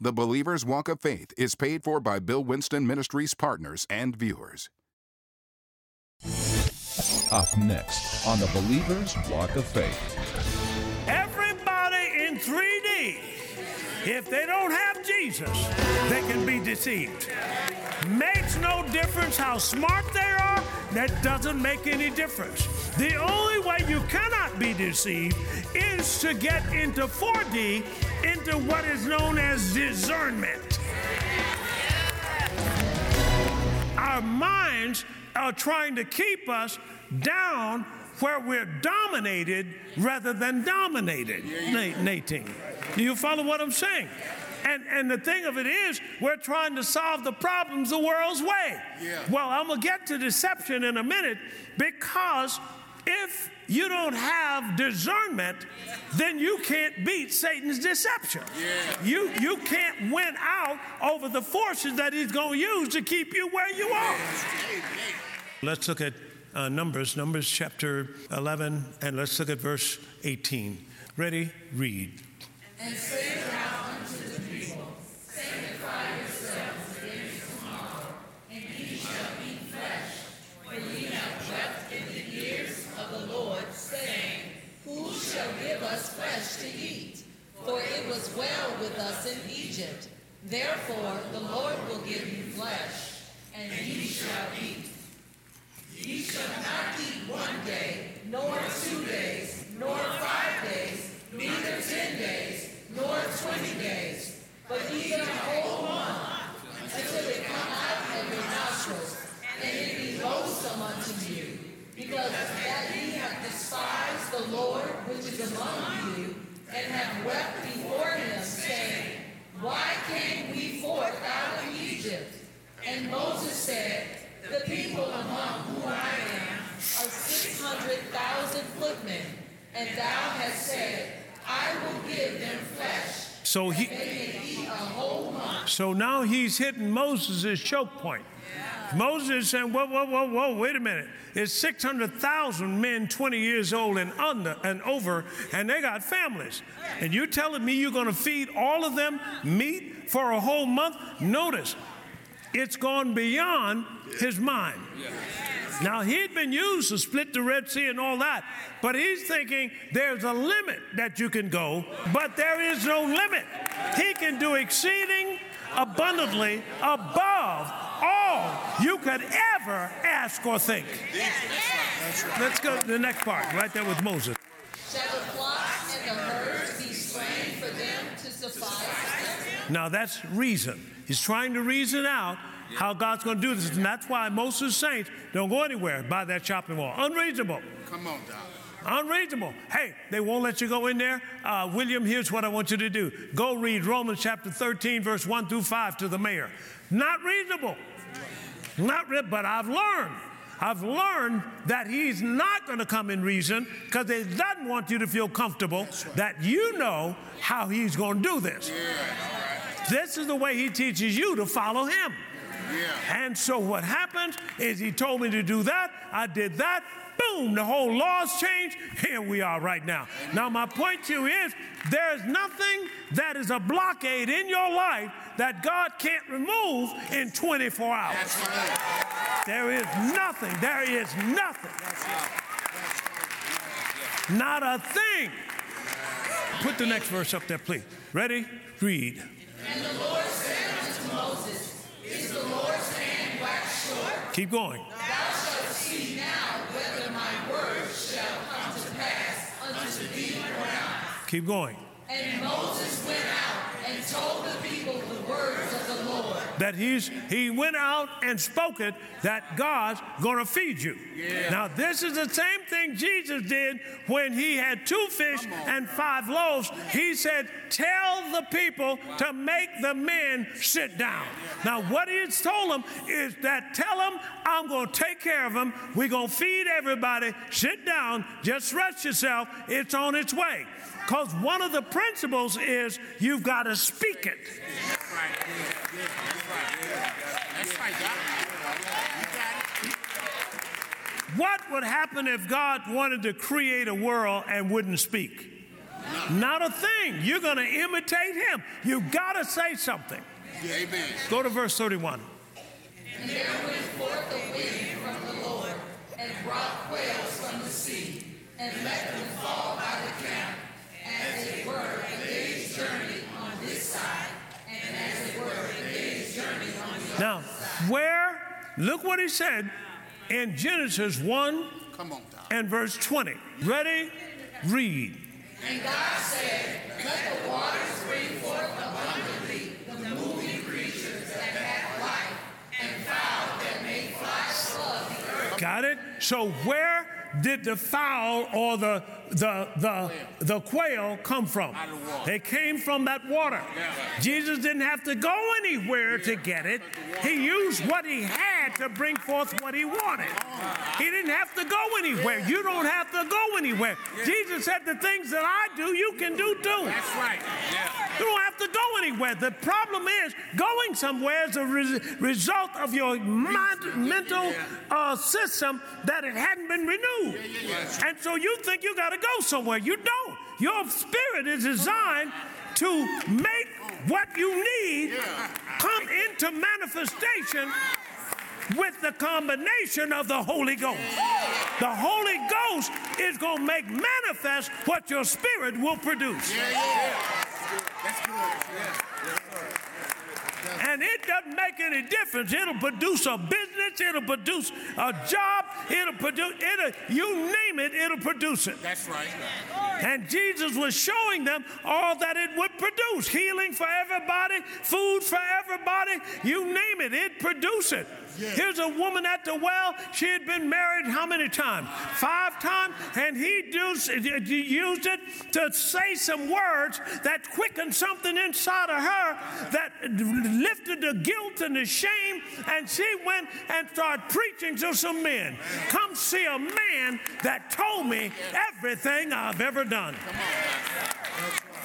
The Believer's Walk of Faith is paid for by Bill Winston Ministries partners and viewers. Up next on The Believer's Walk of Faith. Everybody in 3D, if they don't have Jesus, they can be deceived. Makes no difference how smart they are, that doesn't make any difference. The only way you cannot be deceived is to get into 4D, into what is known as discernment. Our minds are trying to keep us down where we're dominated rather than dominated. Nadine, do you follow what I'm saying? And, and the thing of it is, we're trying to solve the problems the world's way. Yeah. Well, I'm going to get to deception in a minute because if you don't have discernment, then you can't beat Satan's deception. Yeah. You, you can't win out over the forces that he's going to use to keep you where you are. Let's look at uh, Numbers, Numbers chapter 11, and let's look at verse 18. Ready? Read. And say thou unto the people, Sanctify yourselves against tomorrow, and ye shall eat flesh. For ye have wept in the ears of the Lord, saying, Who shall give us flesh to eat? For it was well with us in Egypt. Therefore the Lord will give you flesh, and ye shall eat. Ye shall not eat one day, nor two days, nor five days, neither ten days, nor twenty days, but even a whole month, until it come out of your nostrils, and it be loathsome unto you, because that ye have despised the Lord which is among you, and have wept before him, saying, Why came we forth out of Egypt? And Moses said, The people among whom I am are six hundred thousand footmen, and thou hast said, I will give them flesh. So he. So now he's hitting Moses' choke point. Moses is saying, whoa, whoa, whoa, whoa, wait a minute. It's 600,000 men 20 years old and under and over, and they got families. And you're telling me you're going to feed all of them meat for a whole month? Notice, it's gone beyond his mind. Now, he'd been used to split the Red Sea and all that, but he's thinking there's a limit that you can go, but there is no limit. He can do exceeding abundantly above all you could ever ask or think. Let's go to the next part, right there with Moses. Shall the flocks and the herds be slain for them to suffice? Now that's reason. He's trying to reason out how God's going to do this, and that's why most of the saints don't go anywhere by that chopping wall. Unreasonable. Come on, Doc. Unreasonable. Hey, they won't let you go in there. Uh, William, here's what I want you to do go read Romans chapter 13, verse 1 through 5 to the mayor. Not reasonable. Not re- but I've learned. I've learned that he's not going to come in reason because he doesn't want you to feel comfortable that you know how he's going to do this. This is the way he teaches you to follow him. And so what happens is he told me to do that. I did that. Boom, the whole law's changed. Here we are right now. Now, my point to you is there's nothing that is a blockade in your life that God can't remove in 24 hours. There is nothing. There is nothing. Not a thing. Put the next verse up there, please. Ready? Read. And the Lord said unto Moses, Is the Lord's hand waxed short? Keep going. Thou shalt see now whether my words shall come to pass unto thee or not. Keep going. And Moses went out and told the words of the Lord. That he's he went out and spoke it that God's going to feed you. Now this is the same thing Jesus did when he had two fish and five loaves. He said, "Tell the people to make the men sit down." Now what he's told them is that tell them I'm going to take care of them. We're going to feed everybody. Sit down. Just rest yourself. It's on its way. Because one of the principles is you've got to speak it. That's right. Yeah, yeah, that's right. That's right, Doc. You got it. What would happen if God wanted to create a world and wouldn't speak? Not a thing. You're going to imitate him. You've got to say something. Amen. Go to verse 31. And there went forth a wind from the Lord, and brought quails from the sea, and let them fall by the camp, as it were a day's journey on this side, Now, where, look what he said in Genesis 1 Come on, and verse 20. Ready? Read. And God said, Let the waters bring forth abundantly the moving creatures that have life, and fowl that may fly above the earth. Got it? So where did the fowl or the the the the quail come from? Out of the water. They came from that water. Jesus didn't have to go anywhere to get it. He used what he had to bring forth what he wanted. He didn't have to go anywhere. You don't have to go anywhere. Jesus said, "The things that I do, you can do too." That's right. You don't have to go anywhere. The problem is going somewhere is a re- result of your mind, mental uh, system that it hadn't been renewed. And so you think you got to go somewhere. You don't. Your spirit is designed to make what you need come into manifestation with the combination of the Holy Ghost. The Holy Ghost is going to make manifest what your spirit will produce. Yeah, yeah. That's good. Yeah. And it doesn't make any difference. It'll produce a business, it'll produce a job, it'll produce, it'll, you name it, it'll produce it. That's right. And Jesus was showing them all that it would produce healing for everybody, food for everybody, you name it, it produced it. Here's a woman at the well. She had been married how many times? Five times. And he used, used it to say some words that quickened something inside of her that lifted the guilt and the shame. And she went and started preaching to some men. Come see a man that told me everything I've ever done.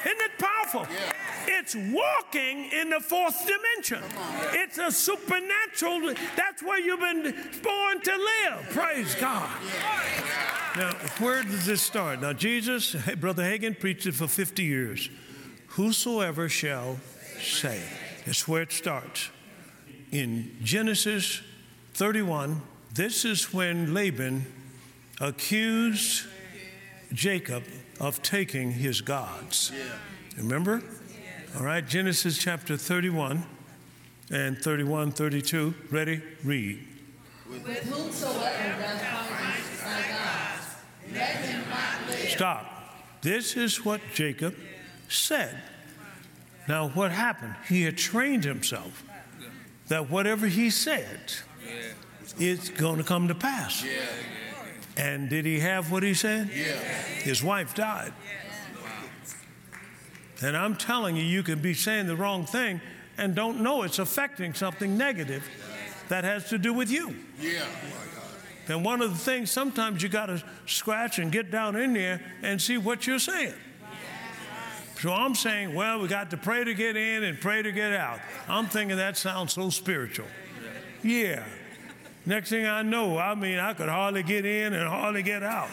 Isn't it powerful? It's walking in the fourth dimension. It's a supernatural. That's where you've been born to live. Praise God. Now, where does this start? Now, Jesus, Brother Hagin preached it for 50 years. Whosoever shall say. That's where it starts. In Genesis 31, this is when Laban accused Jacob of taking his gods. Remember? All right, Genesis chapter 31 and 31, 32. Ready? Read. With whomsoever doth find thy gods, let him not live. Stop. This is what Jacob said. Now, what happened? He had trained himself that whatever he said is going to come to pass. And did he have what he said? His wife died. And I'm telling you, you can be saying the wrong thing and don't know it's affecting something negative that has to do with you. Yeah. And one of the things, sometimes you got to scratch and get down in there and see what you're saying. So I'm saying, well, we got to pray to get in and pray to get out. I'm thinking that sounds so spiritual. Yeah. Next thing I know, I mean, I could hardly get in and hardly get out.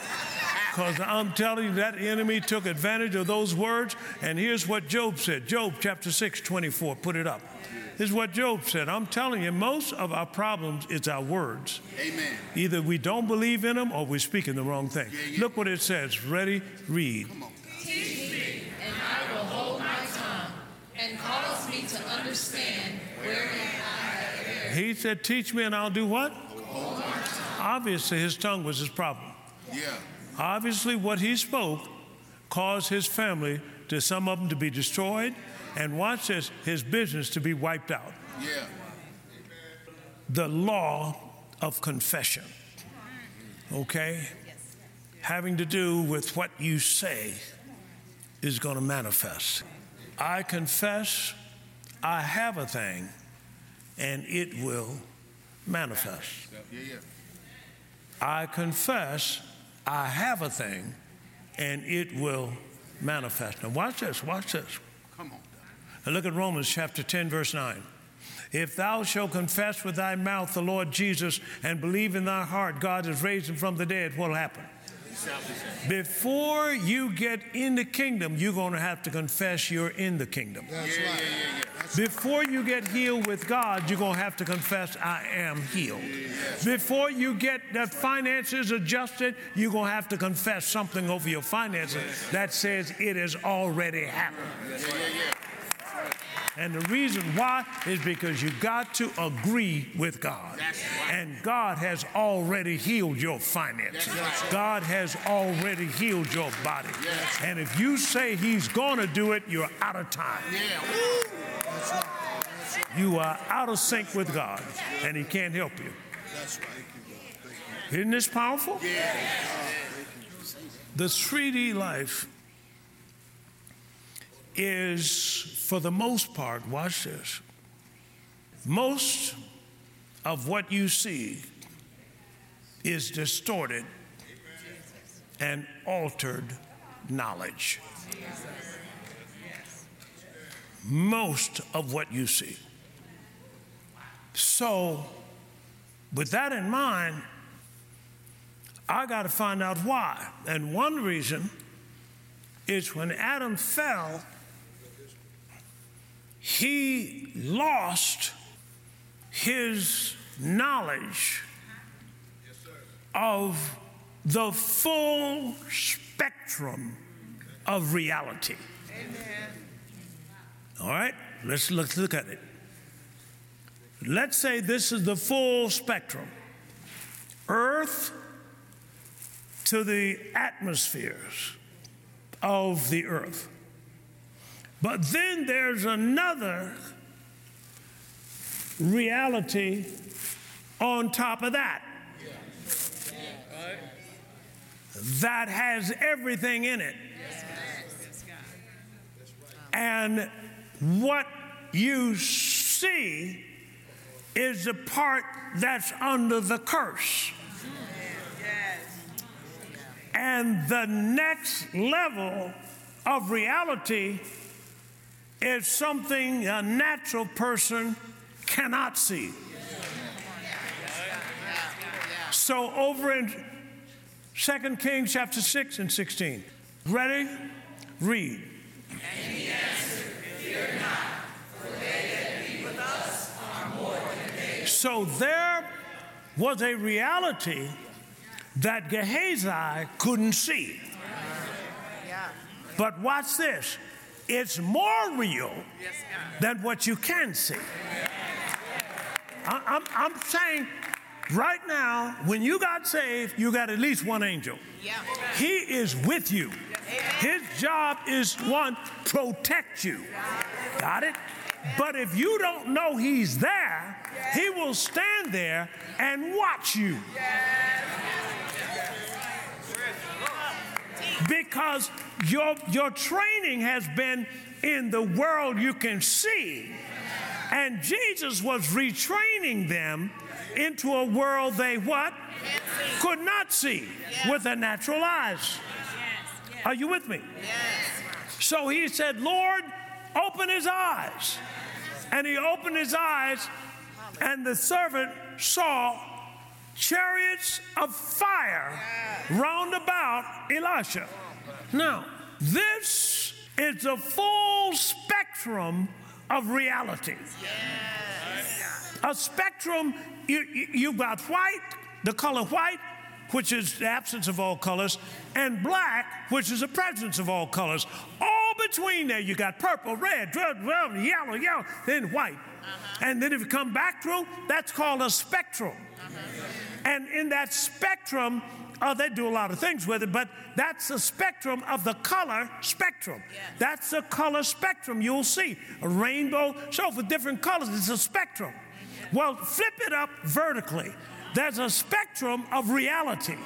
Because I'm telling you, that enemy took advantage of those words. And here's what Job said Job chapter 6, 24. Put it up. This is what Job said. I'm telling you, most of our problems is our words. Amen. Either we don't believe in them or we're speaking the wrong thing. Look what it says. Ready? Read. Teach me, and I will hold my tongue, and cause me to understand wherein I have erred. He said, Teach me and I'll do what? Obviously, his tongue was his problem. Yeah. Obviously, what he spoke caused his family to some of them to be destroyed, and watch this, his business to be wiped out. Yeah. The law of confession, okay, having to do with what you say is going to manifest. I confess I have a thing, and it will manifest. I confess I have a thing and it will manifest. Now, watch this, watch this. Come on. Now, look at Romans chapter 10, verse 9. If thou shalt confess with thy mouth the Lord Jesus and believe in thy heart God has raised him from the dead, what'll happen? Before you get in the kingdom, you're going to have to confess you're in the kingdom. That's right. Before you get healed with God, you're going to have to confess, I am healed. Before you get the finances adjusted, you're going to have to confess something over your finances that says it has already happened. And the reason why is because you got to agree with God. And God has already healed your finances. God has already healed your body. And if you say He's going to do it, you're out of time. You are out of sync with God, and He can't help you. Isn't this powerful? The 3D life is, for the most part, watch this, most of what you see is distorted and altered knowledge. Most of what you see. So, with that in mind, I got to find out why. And one reason is when Adam fell, he lost his knowledge of the full spectrum of reality. All right, let's, let's look at it. Let's say this is the full spectrum Earth to the atmospheres of the earth. But then there's another reality on top of that that has everything in it. And what you see is the part that's under the curse. And the next level of reality is something a natural person cannot see. So over in 2 Kings chapter 6 and 16. Ready? Read. So there was a reality that Gehazi couldn't see. But watch this it's more real than what you can see. I, I'm, I'm saying right now, when you got saved, you got at least one angel. He is with you. His job is one, protect you. Got it? But if you don't know he's there, he will stand there and watch you. Because your, your training has been in the world you can see. And Jesus was retraining them into a world they what? Could not see with their natural eyes. Are you with me? So he said, Lord, open his eyes. And he opened his eyes, and the servant saw chariots of fire round about Elisha. Now, this is the full spectrum of reality. A spectrum, you, you, you've got white, the color white, which is the absence of all colors, and black, which is the presence of all colors. All between there, you got purple, red, yellow, yellow, then white. Uh-huh. And then if you come back through, that's called a spectrum. Uh-huh. And in that spectrum, oh, they do a lot of things with it, but that's the spectrum of the color spectrum. That's the color spectrum you'll see. A rainbow, so for different colors, it's a spectrum. Well, flip it up vertically. There's a spectrum of reality.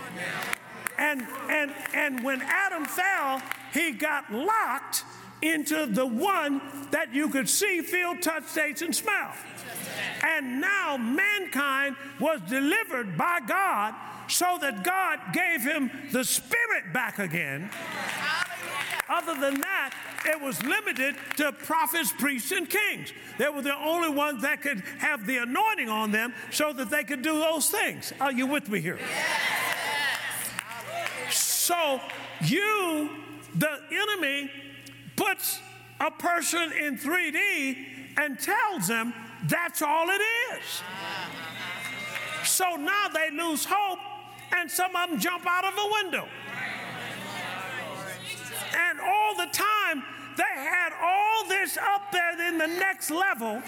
And and and when Adam fell, he got locked into the one that you could see, feel, touch, taste, and smell. And now mankind was delivered by God so that God gave him the spirit back again. Other than that, it was limited to prophets, priests, and kings. They were the only ones that could have the anointing on them so that they could do those things. Are you with me here? So you, the enemy, puts a person in 3D and tells them that's all it is. So now they lose hope, and some of them jump out of a window. And all the time, they had all this up there in the next level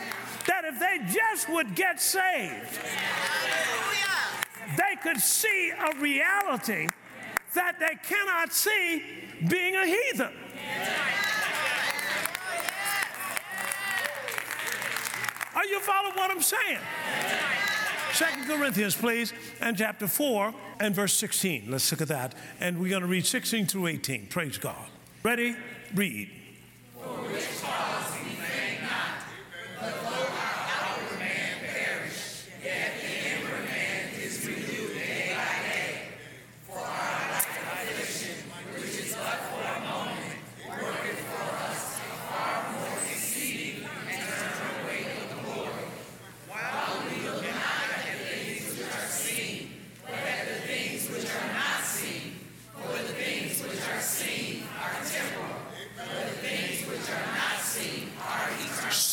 that if they just would get saved, they could see a reality that they cannot see being a heathen. Are you following what I'm saying? Second Corinthians, please, and chapter 4 and verse 16. Let's look at that. And we're going to read 16 through 18. Praise God. Ready? Read.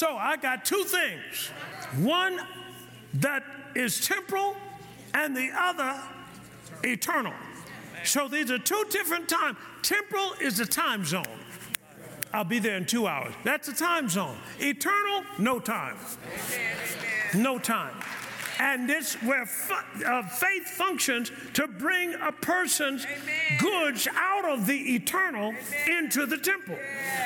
So I got two things one that is temporal, and the other eternal. So these are two different times. Temporal is the time zone. I'll be there in two hours. That's the time zone. Eternal, no time. No time. And this where fu- uh, faith functions to bring a person's goods out of the eternal into the temple.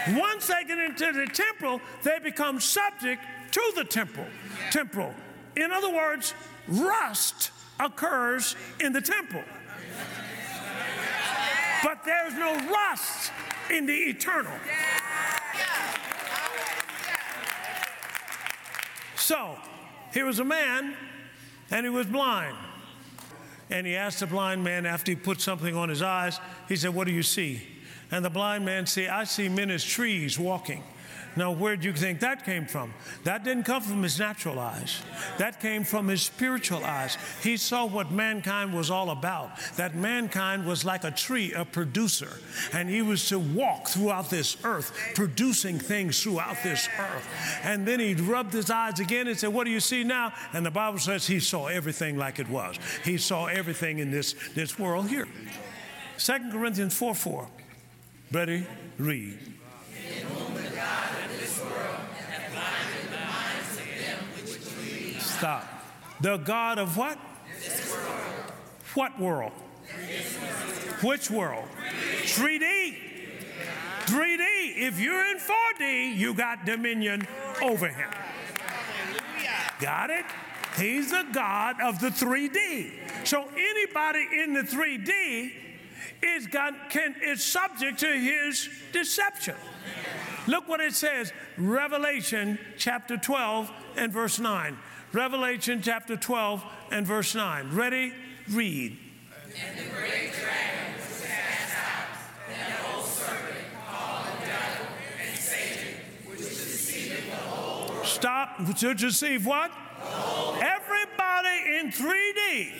Once they get into the temple, they become subject to the temple. Temporal. In other words, rust occurs in the temple. But there's no rust in the eternal. So, here was a man, and he was blind. And he asked the blind man after he put something on his eyes, he said, What do you see? And the blind man said, I see men as trees walking. Now, where do you think that came from? That didn't come from his natural eyes. That came from his spiritual eyes. He saw what mankind was all about. That mankind was like a tree, a producer. And he was to walk throughout this earth, producing things throughout this earth. And then he rubbed his eyes again and said, What do you see now? And the Bible says he saw everything like it was. He saw everything in this, this world here. 2 Corinthians 4 4. Ready? Read. The God of what? World. What world? Which world? 3D. 3D. If you're in 4D, you got dominion over him. Got it? He's the God of the 3D. So anybody in the 3D is got can is subject to his deception. Look what it says, Revelation chapter 12 and verse 9. Revelation chapter 12 and verse 9. Ready? Read. Stop to deceive what? Everybody in 3D.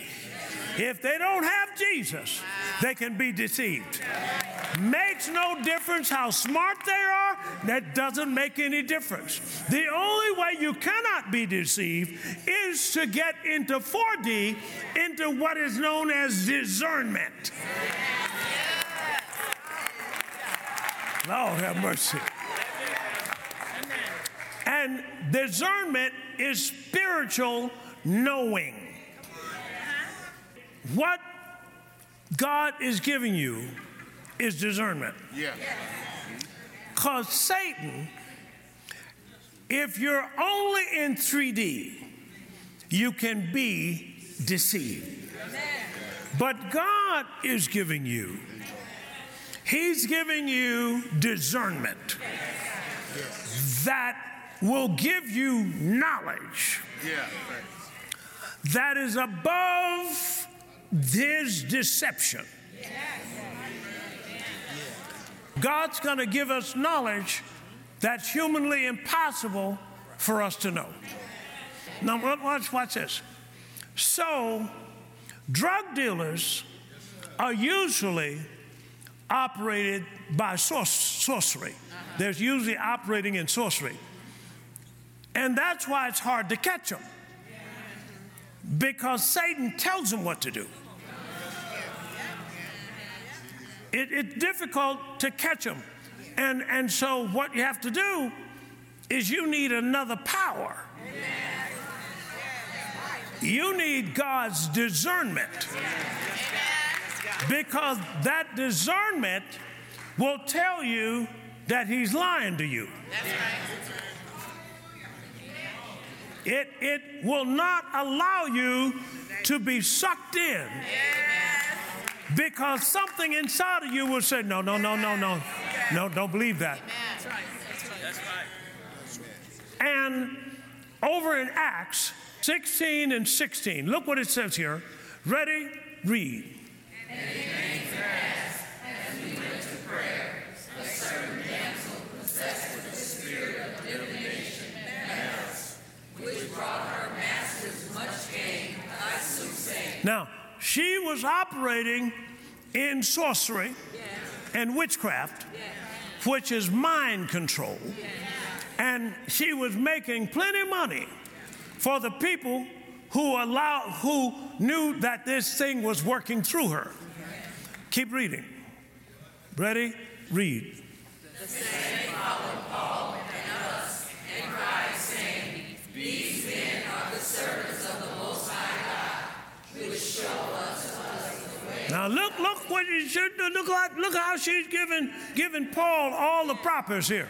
If they don't have Jesus, they can be deceived. Makes no difference how smart they are, that doesn't make any difference. The only way you cannot be deceived is to get into 4D, into what is known as discernment. Lord have mercy. And discernment is spiritual knowing. What God is giving you is discernment. Yeah. Because Satan, if you're only in 3D, you can be deceived. But God is giving you, He's giving you discernment that will give you knowledge Yeah. that is above his deception. God's going to give us knowledge that's humanly impossible for us to know. Now, wa- watch, watch this. So, drug dealers are usually operated by sor- sorcery. There's usually operating in sorcery. And that's why it's hard to catch them. Because Satan tells them what to do. It, it's difficult to catch them. And, and so, what you have to do is you need another power. You need God's discernment. Because that discernment will tell you that He's lying to you. It, it will not allow you to be sucked in. Because something inside of you will say, no, no, no, no, no. No, don't believe that. And over in Acts 16 and 16, look what it says here. Ready? Read. Now, she was operating in sorcery and witchcraft, which is mind control. And she was making plenty of money for the people who allowed, who knew that this thing was working through her. Keep reading. Ready? Read. Look, look what you should look like. Look how she's giving giving Paul all the propers here.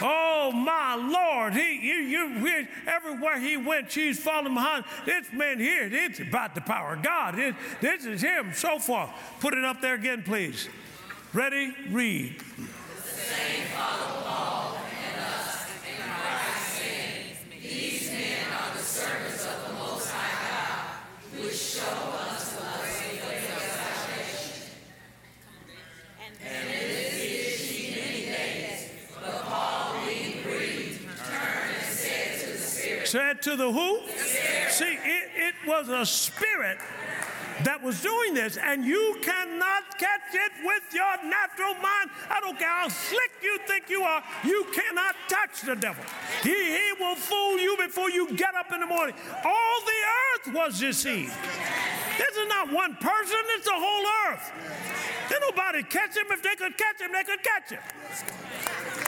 Oh my Lord, he you, you everywhere he went, she's following behind. This man here, it's about the power of God. It, this is him. So forth. Put it up there again, please. Ready? Read. To the who? See, it, it was a spirit that was doing this, and you cannot catch it with your natural mind. I don't care how slick you think you are, you cannot touch the devil. He, he will fool you before you get up in the morning. All the earth was deceived. This is not one person, it's the whole earth. Did nobody catch him? If they could catch him, they could catch him.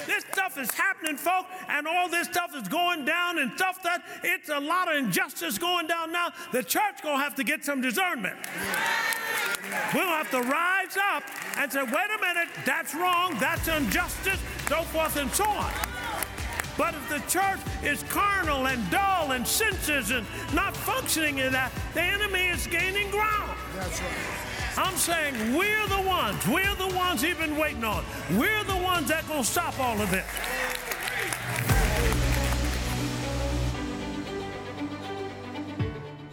This stuff is happening, folk, and all this stuff is going down and stuff that it's a lot of injustice going down now. The church gonna have to get some discernment. We'll have to rise up and say, wait a minute, that's wrong, that's injustice, so forth and so on. But if the church is carnal and dull and senses and not functioning in that, the enemy is gaining ground. That's right. I'm saying we're the ones, we're the ones he's been waiting on. We're the ones that gonna stop all of this.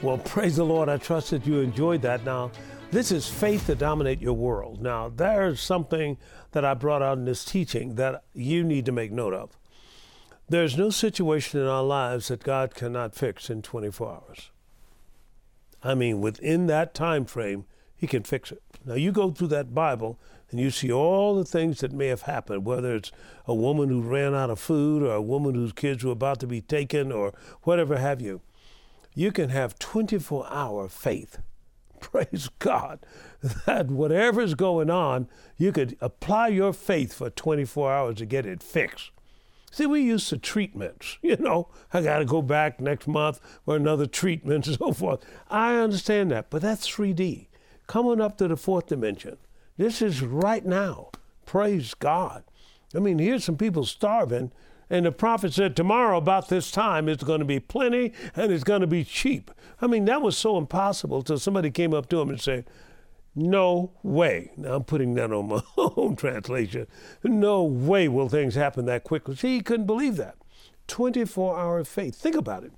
Well, praise the Lord. I trust that you enjoyed that. Now, this is faith to dominate your world. Now, there's something that I brought out in this teaching that you need to make note of. There's no situation in our lives that God cannot fix in 24 hours. I mean, within that time frame, He can fix it. Now, you go through that Bible and you see all the things that may have happened, whether it's a woman who ran out of food or a woman whose kids were about to be taken or whatever have you. You can have 24 hour faith. Praise God. That whatever's going on, you could apply your faith for 24 hours to get it fixed. See, we used to treatments. You know, I got to go back next month for another treatment and so forth. I understand that, but that's 3D. Coming up to the fourth dimension. This is right now. Praise God. I mean, here's some people starving, and the prophet said, Tomorrow, about this time, it's going to be plenty and it's going to be cheap. I mean, that was so impossible until somebody came up to him and said, no way. Now I'm putting that on my own translation. No way will things happen that quickly. See, he couldn't believe that. 24 hour faith. Think about it.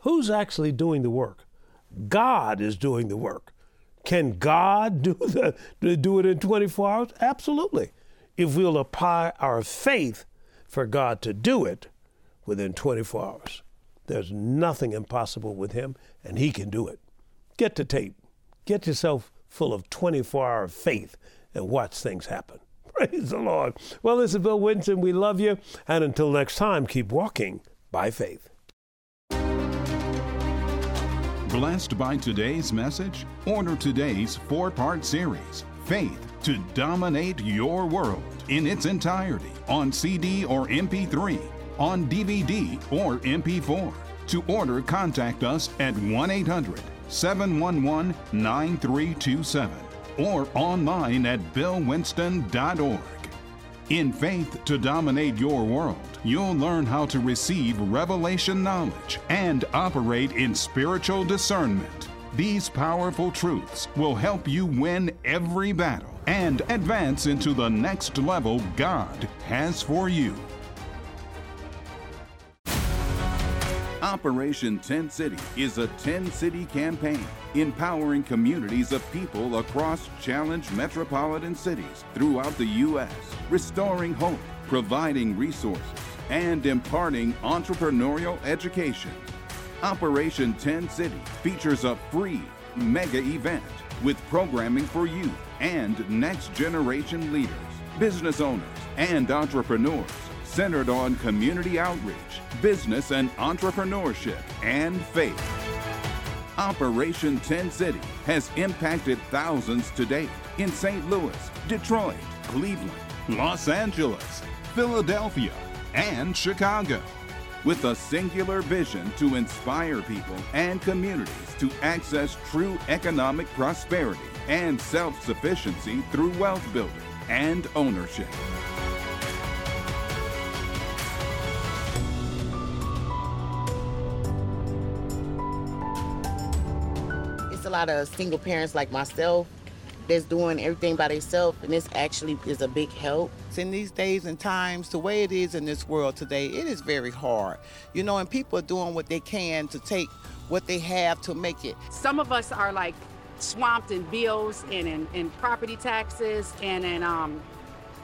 Who's actually doing the work? God is doing the work. Can God do, the, do it in 24 hours? Absolutely. If we'll apply our faith for God to do it within 24 hours, there's nothing impossible with Him, and He can do it. Get the tape. Get yourself full of 24 hour faith and watch things happen. Praise the Lord. Well, this is Bill Winston. We love you. And until next time, keep walking by faith. Blessed by today's message? Order today's four part series, Faith to Dominate Your World, in its entirety on CD or MP3, on DVD or MP4. To order, contact us at 1 800 711 9327 or online at billwinston.org. In Faith to Dominate Your World, you'll learn how to receive revelation knowledge and operate in spiritual discernment. These powerful truths will help you win every battle and advance into the next level God has for you. Operation 10 City is a 10 city campaign empowering communities of people across challenged metropolitan cities throughout the U.S., restoring hope, providing resources, and imparting entrepreneurial education. Operation 10 City features a free mega event with programming for youth and next generation leaders, business owners, and entrepreneurs centered on community outreach, business and entrepreneurship, and faith. Operation 10 City has impacted thousands to date in St. Louis, Detroit, Cleveland, Los Angeles, Philadelphia, and Chicago. With a singular vision to inspire people and communities to access true economic prosperity and self sufficiency through wealth building and ownership. Lot of single parents like myself that's doing everything by themselves, and this actually is a big help. In these days and times, the way it is in this world today, it is very hard. You know, and people are doing what they can to take what they have to make it. Some of us are like swamped in bills and in, in property taxes, and in, um,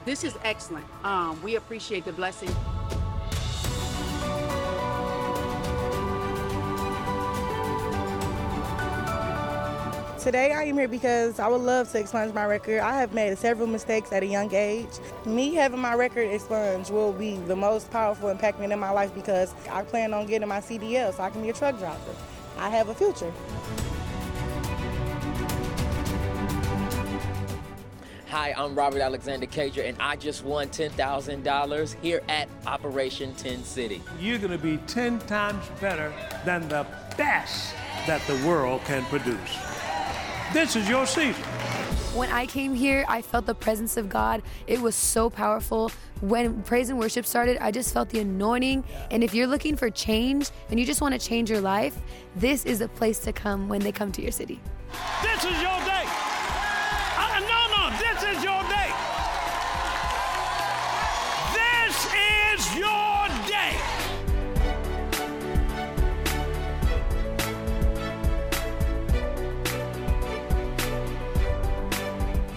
this is excellent. Um, we appreciate the blessing. Today I am here because I would love to expunge my record. I have made several mistakes at a young age. Me having my record expunged will be the most powerful impact in my life because I plan on getting my CDL so I can be a truck driver. I have a future. Hi, I'm Robert Alexander Cager, and I just won $10,000 here at Operation 10 City. You're going to be 10 times better than the best that the world can produce. This is your season. When I came here, I felt the presence of God. It was so powerful. When praise and worship started, I just felt the anointing. And if you're looking for change and you just want to change your life, this is the place to come when they come to your city. This is your day.